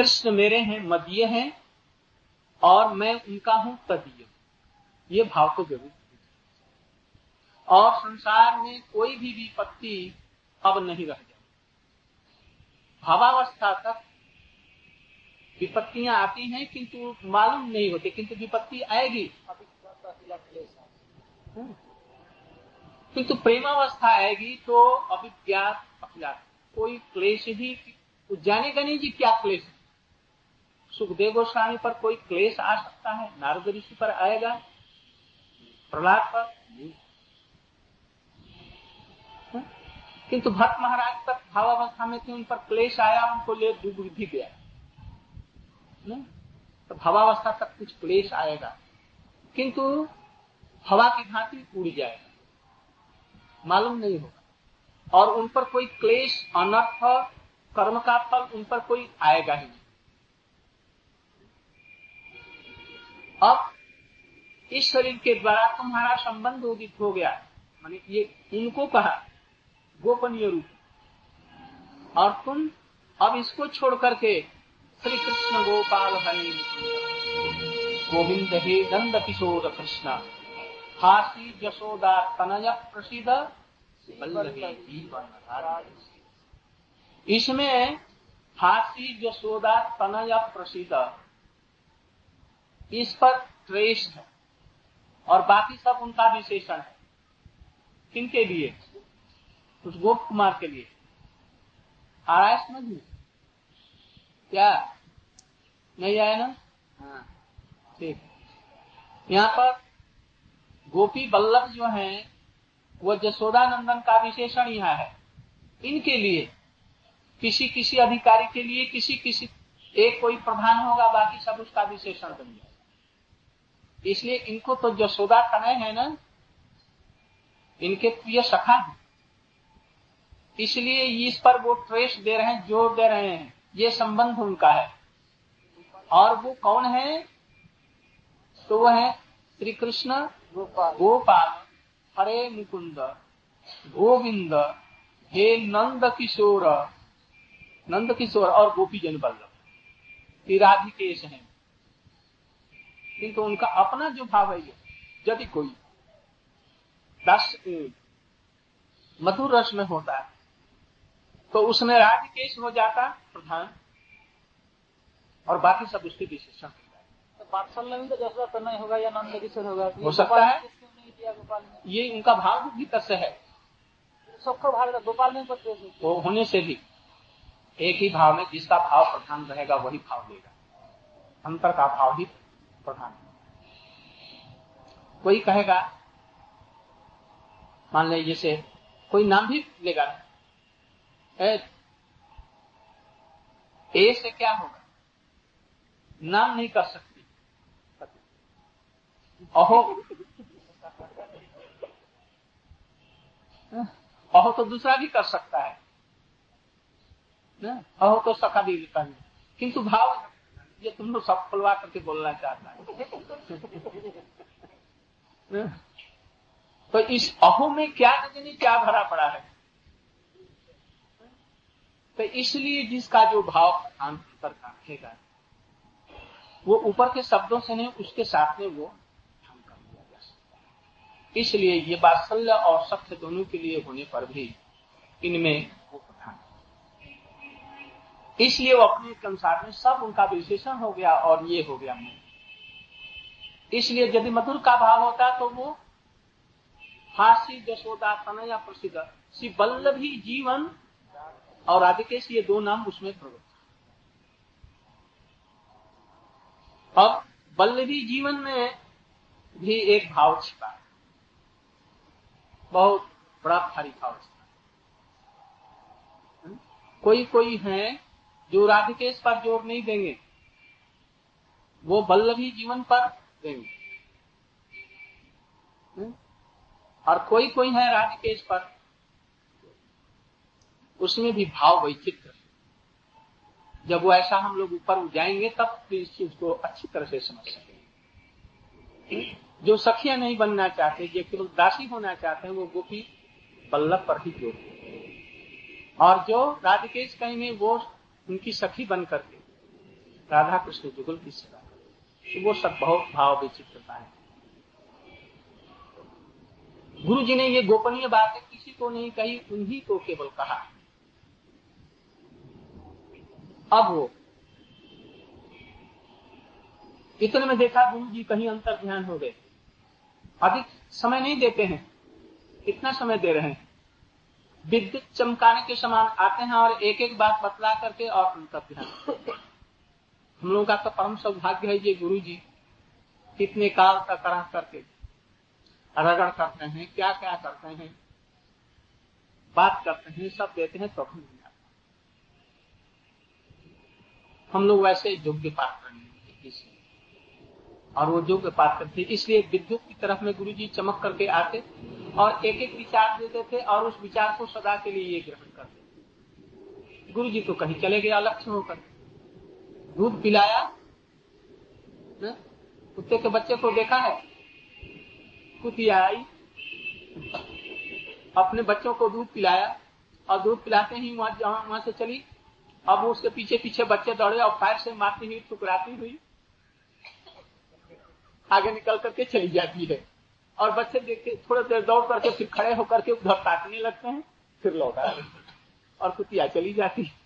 कृष्ण मेरे हैं, मदीय हैं, और मैं उनका हूँ तदीय। ये भाव को ज़रूर और संसार में कोई भी विपत्ति अब नहीं रह जाए। भावावस्था तक विपत्तियाँ आती हैं, किंतु मालूम नहीं होती, किंतु विपत्ति आएगी। हम्म। किंतु प्रेमावस्था आएगी तो अभिज्ञात अज्ञात कोई क्लेश ही, जानेगा नहीं जी क्या क्लेश सुखदेव गोस्वामी पर कोई क्लेश आ सकता है? नारद ऋषि पर आएगा? प्रहलाद पर? हाँ? किंतु भट्ट महाराज तक भावावस्था में थे उन पर क्लेश आया, उनको ले डूब भी गया। नहीं? तो भावावस्था तक कुछ क्लेश आएगा। किंतु हवा की भांति उड़ जाएगा। मालूम नहीं होगा। और उन पर कोई क्लेश, अनर्थ, कर्म का फल उन पर कोई आएगा ही नहीं। अब इस शरीर के द्वारा तुम्हारा संबंध उदित हो गया। माने ये उनको कहा गोपनीय रूप। और तुम अब इसको छोड़ करके श्री कृष्ण गोपाल हरि गोविंद हे नंद किशोर कृष्ण हासी यशोदा तनय प्रसिद्ध इसमें हासी यशोदा तनय प्रसिद्ध इस पर ट्रेस है। और बाकी सब उनका विशेषण है। किनके लिए? उस गोप कुमार के लिए। आ रहा है समझ में क्या? नहीं आया ना? हाँ। ठीक। यहाँ पर गोपी बल्लभ जो है वो जसोदा नंदन का विशेषण यहाँ है। इनके लिए किसी किसी अधिकारी के लिए किसी किसी एक कोई प्रधान होगा बाकी सब उसका विशेषण बन जाएगा इसलिए इनको तो जसोदा तनय है ना, इनके प्रिय सखा है। इसलिए इस पर वो ट्रेस दे रहे हैं, ज़ोर दे रहे हैं। ये संबंध उनका है। और वो कौन है? तो वो है श्री कृष्ण गोपाल। गोपाल। हरे मुकुंद। गोविंद। हे नंद किशोर। नंद किशोर और गोपी जन बल्लभ राधिकेश है। किंतु उनका अपना जो भाव है ये यदि कोई दस मधुर रस में होता है तो उसमें राजकेश हो जाता प्रधान और बाकी सब उसके विशेषण तो पाठशाला में तो होगा या नंद किशोर होगा तो हो सकता है। ये उनका भाव भी से है। सबका भाव गोपाल में वो होने से भी एक ही भाव में जिसका भाव प्रधान रहेगा वही भाव लेगा अंतर का भाव ही प्रधान। कोई कहेगा मान लीजिए जैसे कोई नाम भी लेगा। ए, ए से क्या होगा? नाम नहीं कर सकती। अहो। अहो तो दूसरा भी कर सकता है। ना? अहो तो सखा भी। कर किंतु भाव ये तुम लोग सब खुलवा करके बोलना चाहता है। तो इस अहो में क्या नहीं क्या भरा पड़ा है? तो इसलिए जिसका जो भाव अंतर रखेगा, वो ऊपर के शब्दों से नहीं, उसके साथ में वो इसलिए ये बात्सल्य और सत्य दोनों के लिए होने पर भी इनमें इसलिए वो अपने के अनुसार में सब उनका विशेषण हो गया और ये हो गया मैं इसलिए यदि मधुर का भाव होता तो वो फांसी जशोदा तनया प्रसिद्ध। श्री बल्लभी जीवन और राधिकेश, ये दो नाम उसमें प्रवृत्त अब बल्लभी जीवन में भी एक भाव छिपा बहुत बड़ा भारी भाव छिपा कोई कोई है जो राधिकेश पर ज़ोर नहीं देंगे, वो बल्लभी जीवन पर देंगे। हम्म? और कोई कोई है राधिकेश पर, उसमें भी भाव वैचित्र जब वो ऐसा हम लोग ऊपर जाएँगे तब इस चीज़ को अच्छी तरह से समझ सकेंगे। जो सखिया नहीं बनना चाहते, जो केवल दासी होना चाहते हैं, वो गोपी बल्लभ पर ही ज़ोर और जो राधिकेश कहेंगे, वो उनकी सखी बन करके राधा कृष्ण जुगल की सेवा तो वो सब बहुत भाव विचित्रता है गुरु जी ने ये गोपनीय बातें किसी को नहीं कही, उन्हीं को केवल कहा। अब वो, इतने में देखा गुरु जी कहीं अंतर ध्यान हो गए। अधिक समय नहीं देते हैं कितना समय दे रहे हैं। विद्युत चमकाने के समान आते हैं और एक एक बात बतला करके और अंतर ध्यान हम लोगों का तो परम सौभाग्य है ये गुरु जी कितने काल तक करा करके रगड़ करते हैं क्या क्या करते हैं, बात करते हैं, सब देते हैं तो हम हम लोग वैसे योग्य पात्र नहीं किसी और वो योग्य पात्र थे। इसलिए विद्युत की तरफ़ में गुरु जी चमक करके आते और एक एक विचार देते थे और उस विचार को सदा के लिए ये ग्रहण करते गुरु जी तो कहीं चले गए अलक्ष्य होकर। दूध पिलाया कुत्ते के बच्चे को देखा है? कुतिया आई, अपने बच्चों को दूध पिलाया और दूध पिलाते ही वहाँ वहाँ से चली। अब उसके पीछे पीछे बच्चे दौड़े और पैर से मारती हुई, ठुकराती हुई। आगे निकल करके चली जाती है। और बच्चे देख के थोड़ी देर दौड़ करके फिर खड़े होकर के उधर ताकने लगते हैं, फिर लौट लौटा और कुतिया चली जाती है।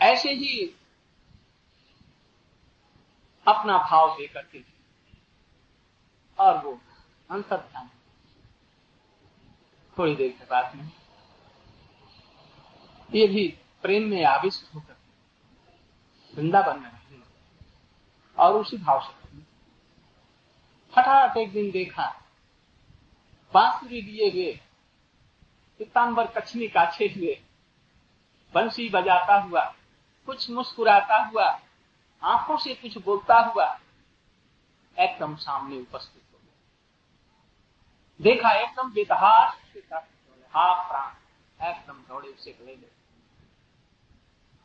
ऐसे ही अपना भाव दे करके और वो अंतर ध्यान थोड़ी देर के बाद में ये भी प्रेम में आविष्ट होकर वृंदावन में और उसी भाव से फटाफट एक दिन देखा, बांसुरी दिए हुए पीताम्बर कछनी काछे हुए, बंसी बजाता हुआ, कुछ मुस्कुराता हुआ, आँखों से कुछ बोलता हुआ, एकदम सामने उपस्थित हो गया। देखा, एकदम बेतहार हा, प्राण, एकदम दौड़े उसे ले ले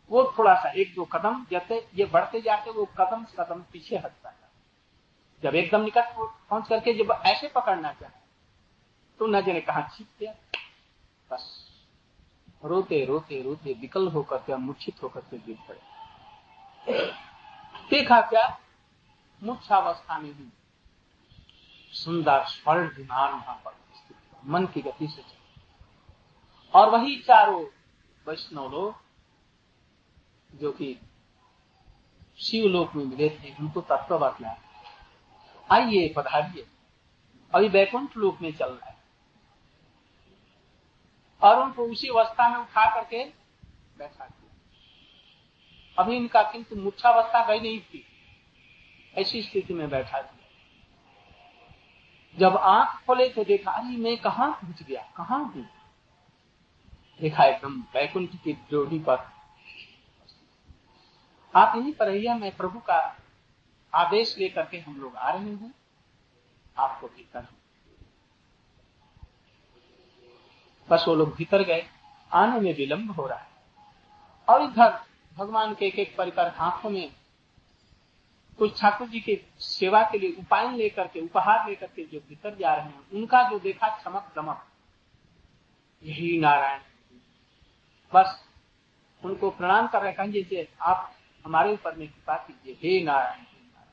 वो थोड़ा सा, एक दो कदम जैसे ये बढ़ते जाते, वो कदम कदम पीछे हटता है। जब एकदम निकट पहुँच करके जब ऐसे पकड़ना चाहे तो न जाने कहा छीप गया बस। रोते रोते रोते विकल होकर के, मूर्छित होकर के गिर पड़े। देखा क्या? मूर्छावस्था में भी सुंदर स्वर्ण विमान वहाँ पर मन की गति से चले। और वही चारों वैष्णव लोग जो कि शिवलोक में मिले थे, उनको तत्व बतला आइए, पधारिए। अभी बैकुंठ लोक में चल रहा है। और उनको उसी अवस्था में उठा करके बैठा दिया। अभी इनका किंतु मूर्छावस्था गई नहीं थी। ऐसी स्थिति में बैठा दिया। जब आँख खोले तो देखा, अरे, मैं कहा पहुँच गया? कहा हूँ? देखा, एकदम बैकुंठ की जोड़ी पर आप यहीं पर मैं प्रभु का आदेश लेकर के हम लोग आ रहे हैं। आपको भीतर बस वो लोग भीतर गए। आने में विलंब हो रहा है। और इधर भगवान के एक एक परिकर आँखों में कुछ ठाकुर जी के सेवा के लिए उपाय लेकर के, उपहार लेकर के जो भीतर जा रहे हैं, उनका जो देखा चमक दमक, यही नारायण। बस उनको प्रणाम कर रहे कहेंगे आप हमारे ऊपर में कृपा कीजिए। हे नारायण हे नारायण।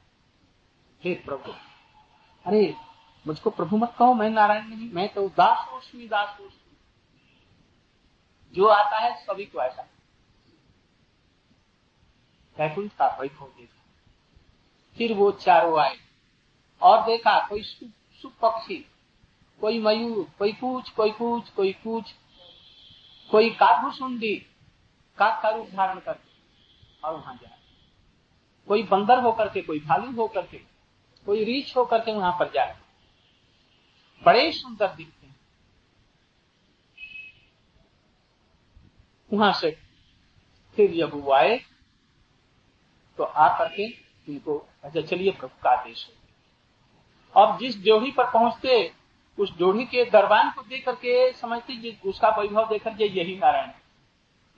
हे प्रभु। अरे, मुझको प्रभु मत कहो, मैं नारायण नहीं, मैं तो दास होश्मी दास होश्मी जो आता है, सभी को ऐसा। का वैभव देखा। फिर वो चारों आए। और देखा, कोई सुख पक्षी कोई मयूर, कोई कुछ कोई कुछ कोई कुछ कोई काठुसुंडी काठ का रूप धारण करके। और वहाँ जाए। कोई बंदर होकर के, कोई भालू होकर के, कोई रीछ होकर के वहाँ पर जाए। बड़े सुंदर दिखते हैं। वहाँ से फिर जब वो आए तो आकर के उनको अच्छा चलिए प्रभु का आदेश है। अब जिस जोड़ी पर पहुँचते, उस जोड़ी के दरबान को देख करके समझते उसका वैभव देकर के यही नारायण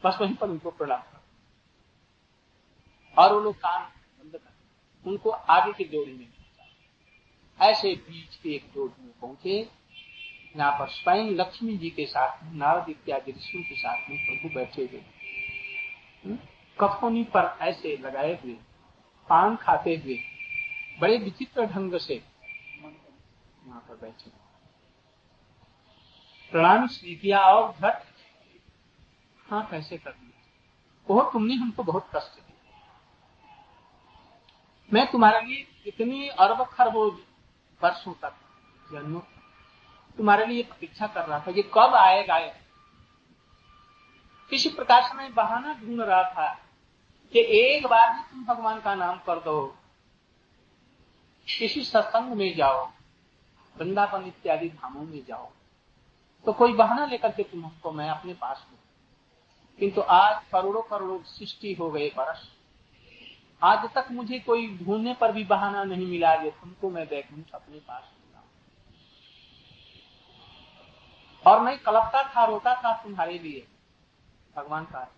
बस वहीं पर उनको प्रणाम। और वो लोग कान बंद कर उनको आगे की जोड़ी में ऐसे बीच के एक जोड़ी में पहुँचे। यहाँ पर स्वयं लक्ष्मी जी के साथ नारद इत्यादि ऋषियों के साथ में प्रभु बैठे हुए हम्म? कफोनी पर ऐसे लगाए हुए, पान खाते हुए, बड़े विचित्र ढंग से वहाँ पर बैठे प्रणाम श्री किया और झट हाँ कैसे कर दिया वो तुमने हमको बहुत कष्ट मैं तुम्हारे लिए इतनी अरब खरबों वर्षों तक जन्मों तुम्हारे लिए प्रतीक्षा कर रहा था, ये कब आएगा किसी प्रकार से मैं बहाना ढूंढ रहा था कि एक बार भी तुम भगवान का नाम कर दो, किसी सत्संग में जाओ, वृंदावन इत्यादि धामों में जाओ तो कोई बहाना लेकर के तुम हमको मैं अपने पास हूँ किंतु आज करोड़ों करोड़ों सृष्टि हो गए बरस। आज तक मुझे कोई ढूँढने पर भी बहाना नहीं मिला ये तुमको मैं देखूँ अपने पास और मैं कलपता था, रोता था तुम्हारे लिए, भगवान का।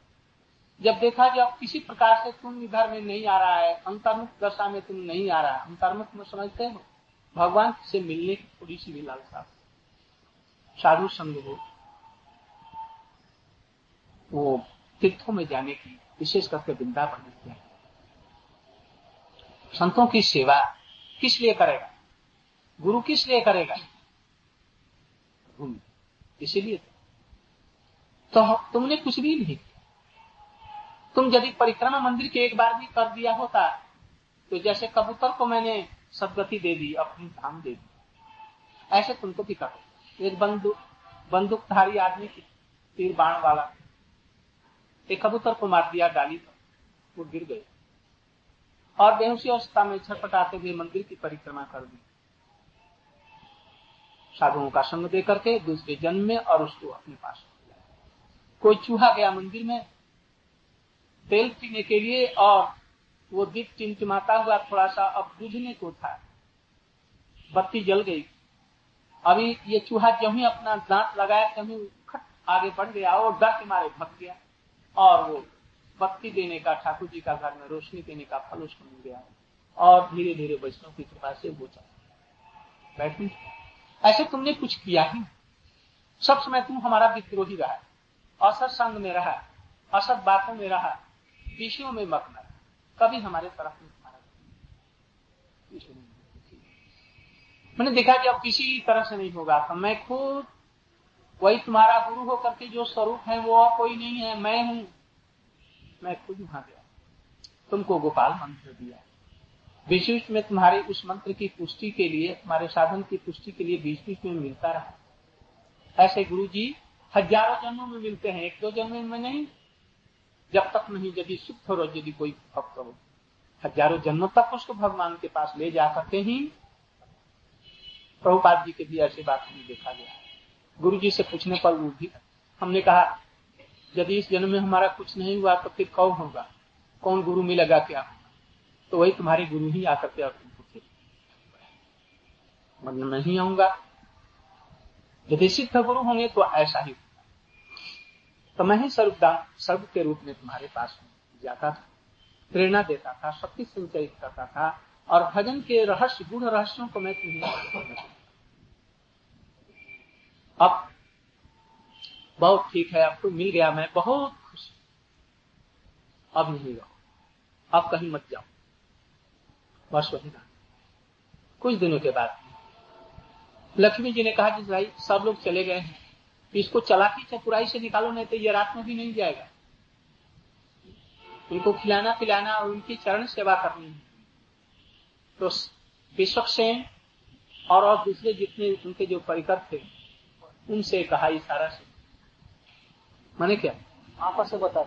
जब देखा कि अब किसी प्रकार से तुम इधर में नहीं आ रहा है, अंतर्मुख दशा में तुम नहीं आ रहा है, अंतर्मुख में समझते हो? भगवान से मिलने की थोड़ी सी भी लालसा। साधु संघ हो। वो तीर्थों में जाने की, विशेष करके वृंदावन में संतों की सेवा किस लिए करेगा? गुरु किस लिए करेगा? इसीलिए तो। तुमने कुछ भी नहीं तुम यदि परिक्रमा मंदिर के एक बार भी कर दिया होता तो जैसे कबूतर को मैंने सदगति दे दी अपनी धाम दे दी। ऐसे तुमको भी करो। एक बंदूक बंदूकधारी आदमी की तीर बाण वाला एक कबूतर को मार दिया डाली पर वो गिर गए और बेहोशी अवस्था में छटपटाते हुए मंदिर की परिक्रमा कर दी। साधुओं का संग दे करके दूसरे जन्म में और उसको अपने पास कोई चूहा गया मंदिर में, तेल पीने के लिए और वो दीप टिमटिमाता हुआ थोड़ा सा अब बुझने को था। बत्ती जल गई। अभी ये चूहा ही अपना दांत लगाया तभी खट आगे बढ़ गया और डर के मारे भग गया और वो बत्ती देने का, ठाकुर जी का घर में रोशनी देने का फल उसको मिल गया और धीरे धीरे वैष्णव की कृपा से वो चला बैठने ऐसे तुमने कुछ किया ही सब समय तुम हमारा विद्रोही रहा असत संग में रहा असत बातों में रहा विषयों में रहा कभी हमारे तरफ़ में तुम्हारा मैंने देखा कि अब किसी तरह से नहीं होगा। तो मैं खुद, वही तुम्हारा गुरु होकर के जो स्वरूप है वो कोई नहीं है। मैं हूँ। मैं खुद वहाँ गया तुमको गोपाल मंत्र दिया। बीच में तुम्हारे उस मंत्र की पुष्टि के लिए, तुम्हारे साधन की पुष्टि के लिए बीच बीच में मिलता रहा। ऐसे गुरु जी हज़ारों जन्मों में मिलते हैं, एक दो जन्म में नहीं। जब तक नहीं यदि सुख हो यदि कोई भक्त हो। हज़ारों जन्मों तक उसको भगवान के पास ले जा सकते ही। प्रभुपाद जी के भी ऐसी बात नहीं देखा गया। गुरु जी से पूछने पर वो भी हमने कहा यदि इस जन्म में हमारा कुछ नहीं हुआ तो फिर कौन होगा? कौन गुरु मिलेगा क्या तो वही तुम्हारे गुरु ही आकर के तुमको फिर मतलब नहीं आऊँगा। यदि सिद्ध गुरु होंगे तो ऐसा ही तो मैं ही सर्वदान सर्व के रूप में तुम्हारे पास जाता था, प्रेरणा देता था, शक्ति संचयित करता था, और भजन के रहस्य, गुण रहस्यों को मैं तुम्हें अब बहुत ठीक है तो मिल गया, मैं बहुत खुश अब नहीं रहो अब कहीं मत जाओ। बस वही रहा कुछ दिनों के बाद। लक्ष्मी जी ने कहा कि भाई सब लोग चले गए हैं। इसको चलाकी चतुराई से निकालो, नहीं तो ये रात में भी नहीं जाएगा। उनको खिलाना पिलाना और उनकी चरण सेवा करनी है। तो विश्वसेन और और दूसरे जितने उनके जो परिकर थे, उनसे कहा इशारा से माने क्या? आपस से बता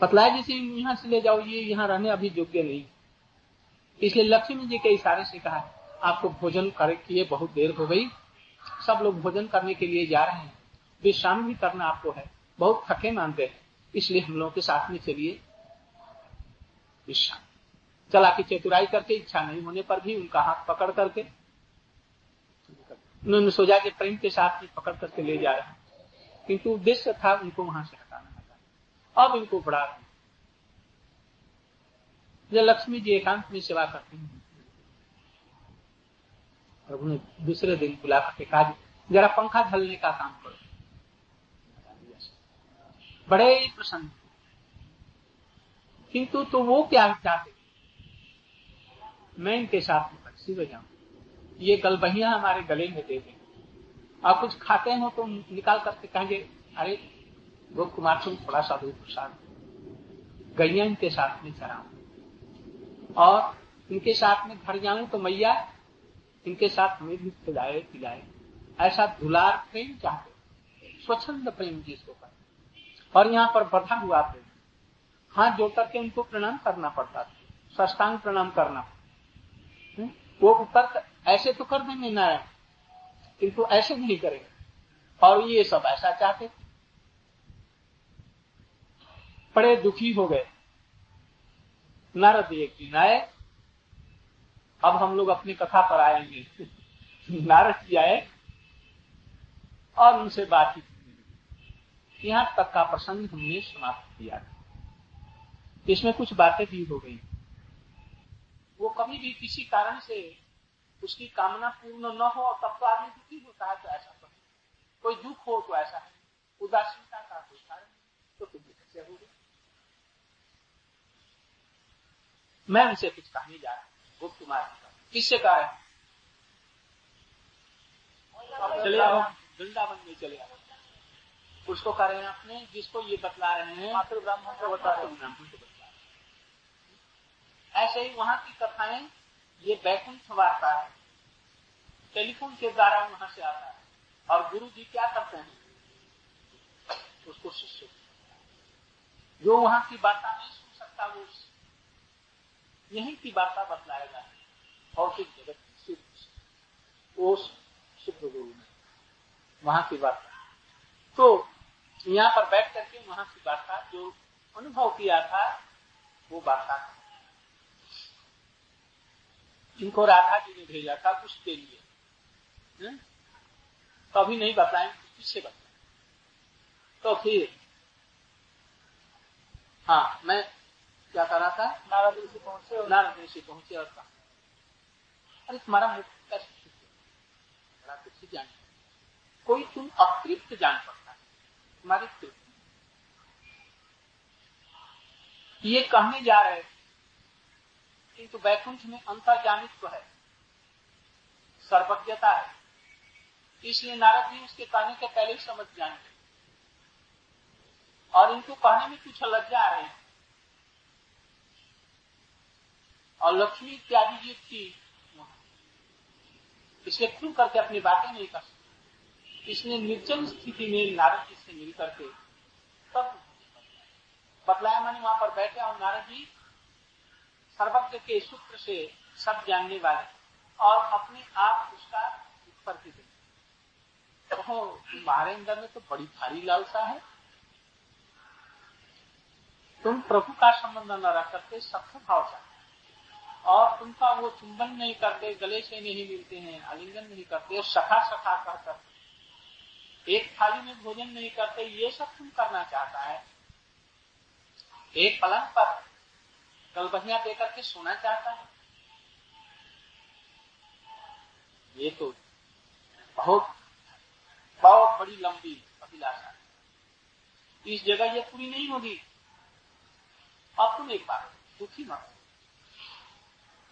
बतलाया जैसे यहाँ से ले जाओ ये यहाँ रहने अभी योग्य नहीं। इसलिए लक्ष्मी जी के इशारे से कहा आपको भोजन कर किए बहुत देर हो गई। सब लोग भोजन करने के लिए जा रहे हैं। विश्राम भी करना आपको है। बहुत थके मानते हैं। इसलिए हम लोगों के साथ में चलिए। विश्राम। चला की चतुराई करके इच्छा नहीं होने पर भी उनका हाथ पकड़ करके उन्होंने सोचा के प्रेम के साथ में पकड़ करके ले जा रहे हैं। किंतु उद्देश्य था उनको वहाँ से हटाना। अब इनको बड़ा जब लक्ष्मी जी एकांत में सेवा करती हैं। और उन्हें दूसरे दिन बुला करके कहा जरा पंखा ढलने का काम करो। बड़े ही प्रसन्न। किंतु तो वो क्या चाहते? मैं इनके साथ में पक्षी बजाऊ। ये गलबहिया हमारे गले में दे दें। और कुछ खाते हो तो निकाल करके कहेंगे, अरे, गोप कुमार सिंह थोड़ा सा दूध प्रसाद गैया इनके साथ में चराऊ और इनके साथ में घर जाऊँ तो मैया इनके साथ हमें भी खिलाए, पिलाए। ऐसा दुलार प्रेम चाहते स्वच्छंद प्रेम जिसको कर और यहाँ पर बढ़ा हुआ प्रेम। हाथ जोड़ करके उनको प्रणाम करना पड़ता था, सष्टांग प्रणाम करना हम्म? वो ऊपर ऐसे तो कर देंगे नारायण किंतु ऐसे नहीं करेंगे। और ये सब ऐसा चाहते बड़े दुखी हो गए। नारद एक दिन आए। अब हम लोग अपनी कथा पर आएँगे। नारद जी आए और उनसे बातचीत यहाँ तक का प्रसंग हमने समाप्त किया इसमें कुछ बातें भी हो गई। वो कभी भी किसी कारण से उसकी कामना पूर्ण न हो तब तो आदमी दुखी होता है तो ऐसा तो कोई दुख हो तो ऐसा है। उदासीनता का कोई कारण तो फिर कैसे होगी मैं उनसे कुछ कहने जा रहा हूँ। गुप्त मार्ग किससे कहा है? चले आओ। वृंदावन में चले आओ। उसको कह रहे हैं अपने जिसको ये बतला रहे हैं ब्राह्मण को बता रहे ब्राह्मण को बतला रहे हैं। ऐसे ही वहाँ की कथाएँ ये बैकुंठ वार्ता है। टेलीफोन के द्वारा वहाँ से आता है। और गुरु जी क्या करते हैं? उसको शिष्य जो वहाँ की वार्ता नहीं सुन सकता वो यहीं की वार्ता बतलाएगा। भौतिक जगत सिद्ध वो सिद्ध गुरु में वहाँ की वार्ता तो यहाँ पर बैठ करके वहाँ की वार्ता जो अनुभव किया था, वो वार्ता इनको राधा जी ने भेजा था कुछ के लिए? कभी नहीं बताएँ किससे बताएँ। तो फिर हाँ मैं क्या कर रहा था? नारद ऋषि पहुँचे और नारद ऋषि पहुँचे और कहा अरे तुम्हारा मुख कैसे बड़ा कुछ जान कोई तुम अतृप्त जान पड़ता है। तुम्हारी तृप्त। ये कहने जा रहे किंतु बैकुंठ में अंतर्जामित्व है। सर्वज्ञता है। इसलिए नारद जी उसके कहने के पहले ही समझ जाएँगे। और इनको कहने में कुछ लज्जा आ रही है। और लक्ष्मी इत्यादि जी थी इसलिए खुल करके अपनी बातें नहीं कर सकते। इसलिए निर्जन स्थिति में नारद जी से मिल करके तब बतलाया मैंने वहाँ पर बैठे और नारद जी सर्वज्ञ के सूत्र से सब जानने वाले और अपने आप उसका उत्पत्ति दे तो तुम्हारे अंदर में तो बड़ी भारी लालसा है। तुम प्रभु का संबंध न रख करते सख्त भाव चाहते और तुमका वो चुंबन नहीं करते, गले से नहीं मिलते हैं, आलिंगन नहीं करते और सखा सखा कह करते एक थाली में भोजन नहीं करते, ये सब तुम करना चाहता है। एक पलंग पर कल बहिया दे करके सोना चाहता है। ये तो बहुत बहुत बड़ी लंबी अभिलाषा है। इस जगह ये पूरी नहीं होगी। अब तुम एक बार दुखी मत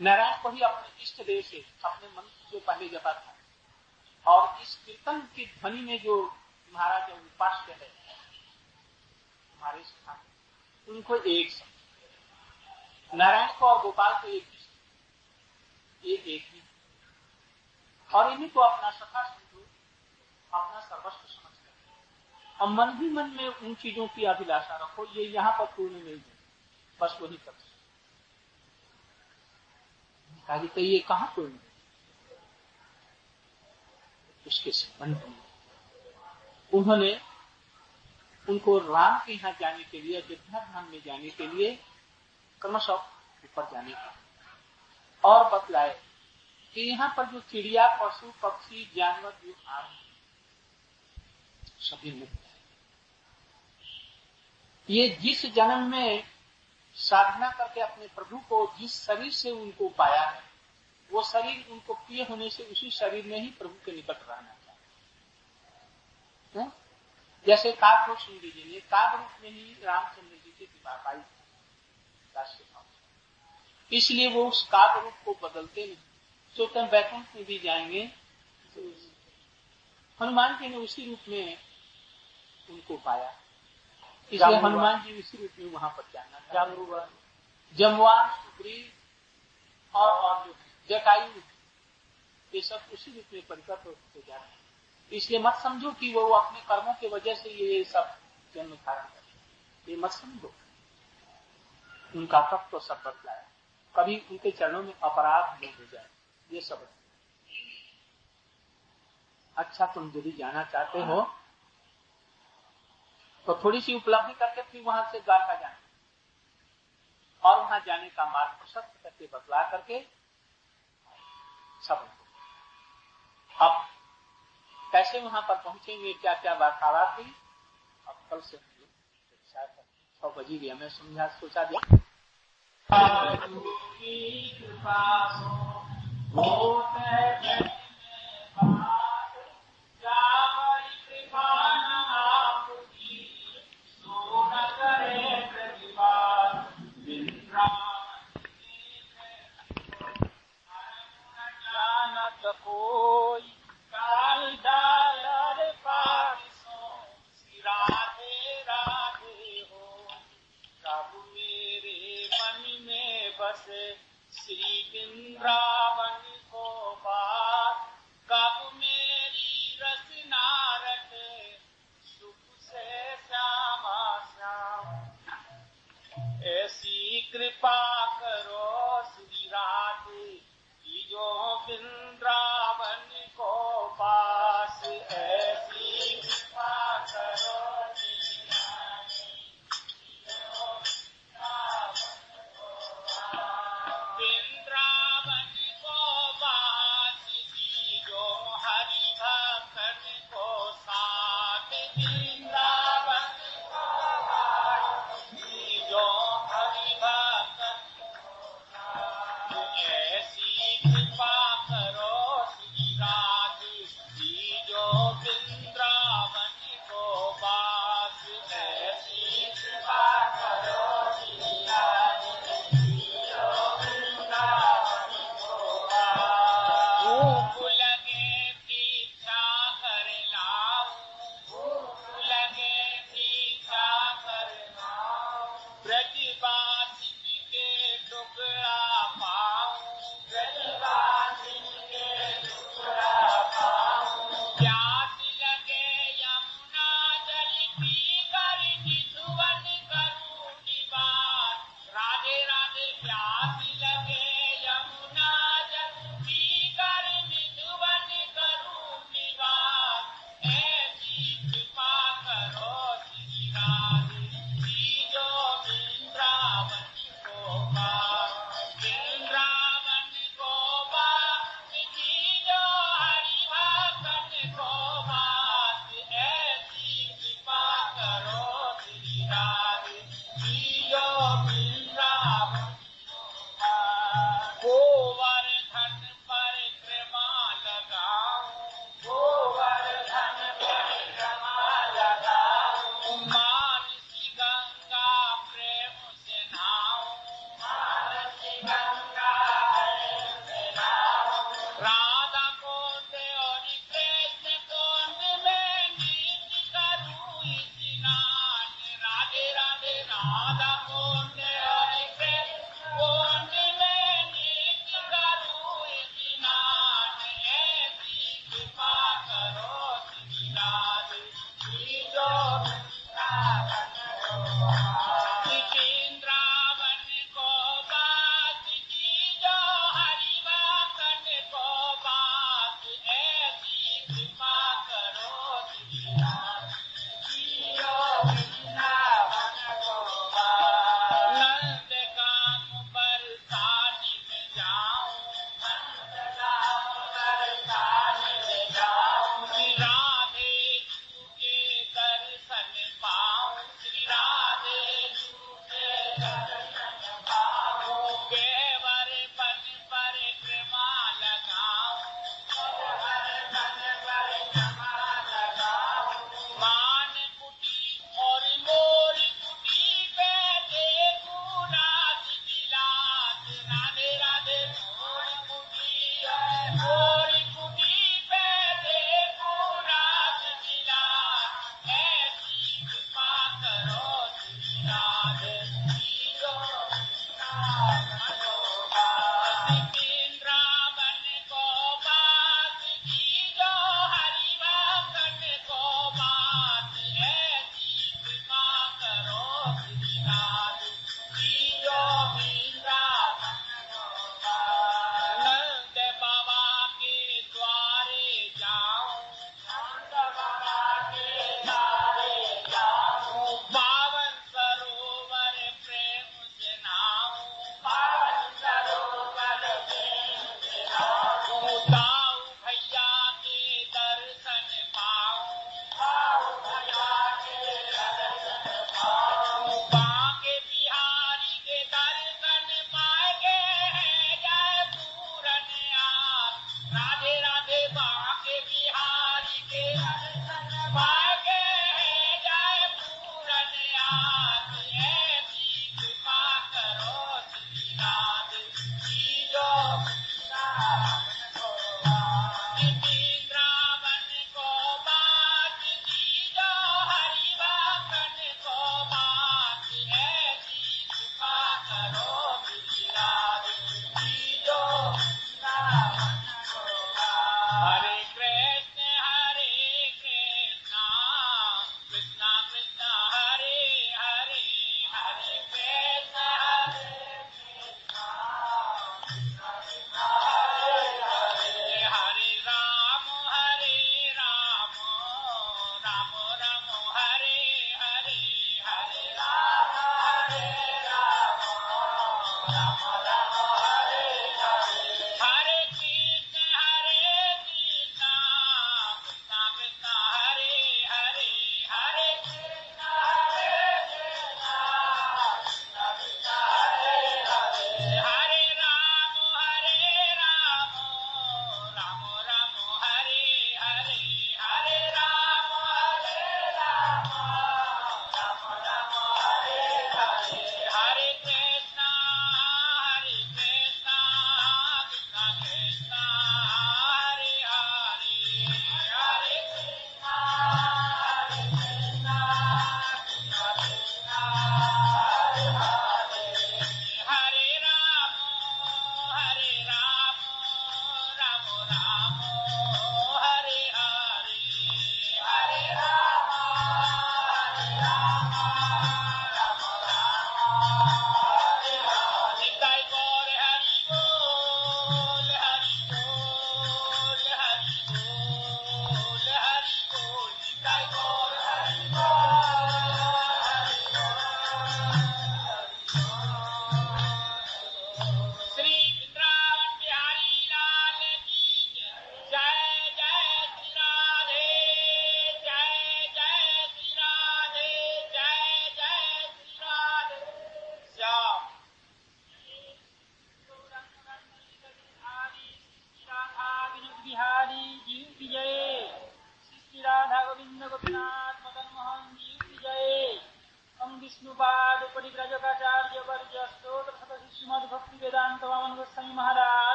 नारायण को ही अपने इष्ट देव से, अपने मन जो पहले जपा था, और इस कीर्तन की ध्वनि में जो तुम्हारा जो उपास्य है, तुम्हारे स्थान, उनको एक समझ नारायण को और गोपाल को एक ही ये एक ही। और इन्हीं को अपना सखा समझो, अपना सर्वस्व समझ कर। और मन ही मन में उन चीज़ों की अभिलाषा रखो, ये यहाँ पर पूर्ण नहीं है। बस वही कर तो ये कहाँ पूर्ण है? उसके संबंध में। उन्होंने उनको राम के यहाँ जाने के लिए अयोध्या धाम में जाने के लिए क्रमशः ऊपर जाने का और बतलाए कि यहाँ पर जो चिड़िया, पशु, पक्षी, जानवर जो आ सभी मुक्त है। ये जिस जन्म में साधना करके अपने प्रभु को, जिस शरीर से उनको पाया है, वो शरीर उनको प्रिय होने से उसी शरीर में ही प्रभु के निकट रहना चाहिए। जैसे काग को सुन लीजिए काग रूप में ही रामचंद्र जी की विवाह पाई विकास के भाव इसलिए वो उस काव्य रूप को बदलते नहीं। चौथम बैकुंठ में भी जाएँगे तो हनुमान जी ने उसी रूप में उनको पाया। इसलिए हनुमान जी उसी रूप में वहाँ पर जाना जागरूक जमवान सुग्रीव और और जो जटायु ये सब उसी रूप में परिकट होते जा रहे हैं। इसलिए मत समझो कि वो अपने कर्मों की वजह से ये सब जन्म धारण कर ये मत समझो। उनका तत्व तो सब बदलाया कभी उनके चरणों में अपराध नहीं हो जाए। ये सब अच्छा तुम यदि जाना चाहते हो तो थोड़ी सी उपलब्धि करके फिर वहाँ से द्वारका जाना। और वहाँ जाने का मार्ग प्रशस्त करके बदला करके सब अब कैसे वहाँ पर पहुँचेंगे? क्या क्या वार्तालाप हुई? अब कल से छह बजी गया मैं समझा सोचा दिया कोई वृंदावन